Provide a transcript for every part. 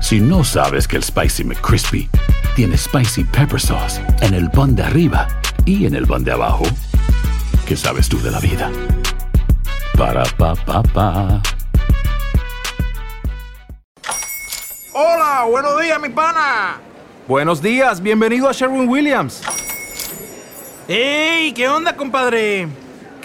Si no sabes que el Spicy McCrispy tiene Spicy Pepper Sauce en el pan de arriba y en el pan de abajo, ¿qué sabes tú de la vida? Para, pa, pa, pa. Hola, buenos días, mi pana. Buenos días, bienvenido a Sherwin Williams. ¡Ey! ¿Qué onda, compadre?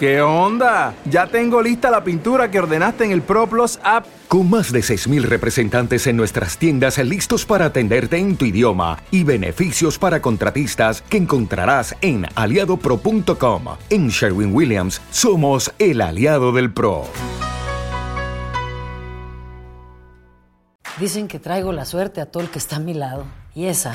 ¿Qué onda? Ya tengo lista la pintura que ordenaste en el ProPlus app. Con más de 6.000 representantes en nuestras tiendas listos para atenderte en tu idioma y beneficios para contratistas que encontrarás en aliadopro.com. En Sherwin Williams somos el aliado del PRO. Dicen que traigo la suerte a todo el que está a mi lado. Y esa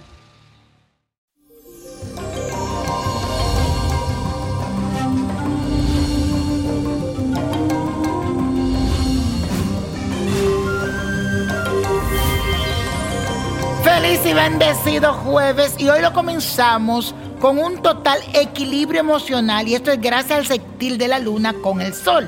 Feliz y bendecido jueves y hoy lo comenzamos con un total equilibrio emocional y esto es gracias al sextil de la luna con el sol.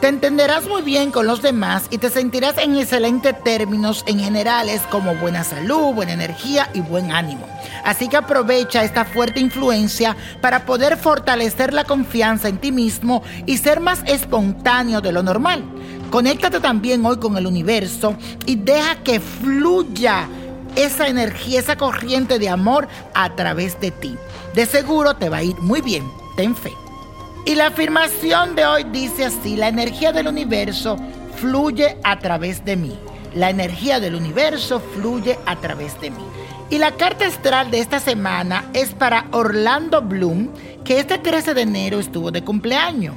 Te entenderás muy bien con los demás y te sentirás en excelentes términos en generales como buena salud, buena energía y buen ánimo. Así que aprovecha esta fuerte influencia para poder fortalecer la confianza en ti mismo y ser más espontáneo de lo normal. Conéctate también hoy con el universo y deja que fluya esa energía, esa corriente de amor a través de ti. De seguro te va a ir muy bien, ten fe. Y la afirmación de hoy dice así, la energía del universo fluye a través de mí. La energía del universo fluye a través de mí. Y la carta astral de esta semana es para Orlando Bloom, que este 13 de enero estuvo de cumpleaños.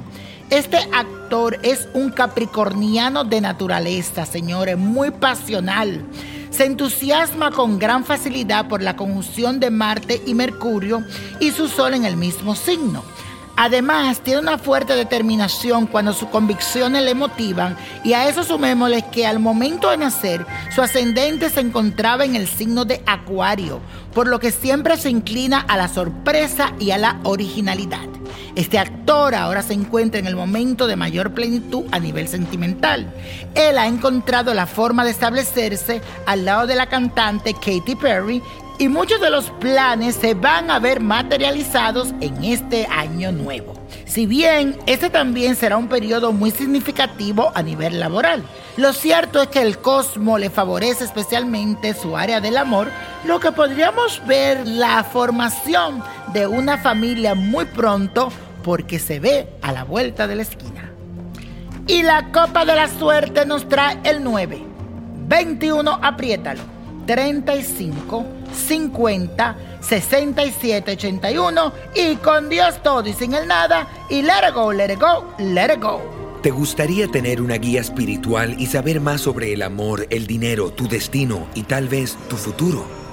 Este actor es un capricorniano de naturaleza, señores, muy pasional. Se entusiasma con gran facilidad por la conjunción de Marte y Mercurio y su Sol en el mismo signo. Además, tiene una fuerte determinación cuando sus convicciones le motivan y a eso sumémosle que al momento de nacer su ascendente se encontraba en el signo de Acuario, por lo que siempre se inclina a la sorpresa y a la originalidad. Este actor ahora se encuentra en el momento de mayor plenitud a nivel sentimental. Él ha encontrado la forma de establecerse al lado de la cantante Katy Perry y muchos de los planes se van a ver materializados en este año nuevo. Si bien este también será un periodo muy significativo a nivel laboral. Lo cierto es que el cosmo le favorece especialmente su área del amor, lo que podríamos ver la formación de una familia muy pronto porque se ve a la vuelta de la esquina. Y la copa de la suerte nos trae el 9, 21, apriétalo, 35, 50, 67, 81 y con Dios todo y sin el nada y let it go, let it go, let it go. ¿Te gustaría tener una guía espiritual y saber más sobre el amor, el dinero, tu destino y tal vez tu futuro?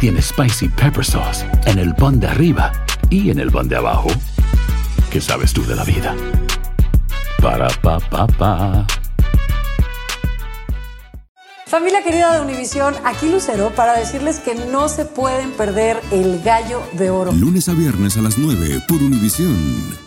tiene Spicy Pepper Sauce en el pan de arriba y en el pan de abajo, ¿qué sabes tú de la vida? Para, pa, pa, pa. Familia querida de Univisión, aquí Lucero para decirles que no se pueden perder el gallo de oro. Lunes a viernes a las 9 por Univisión.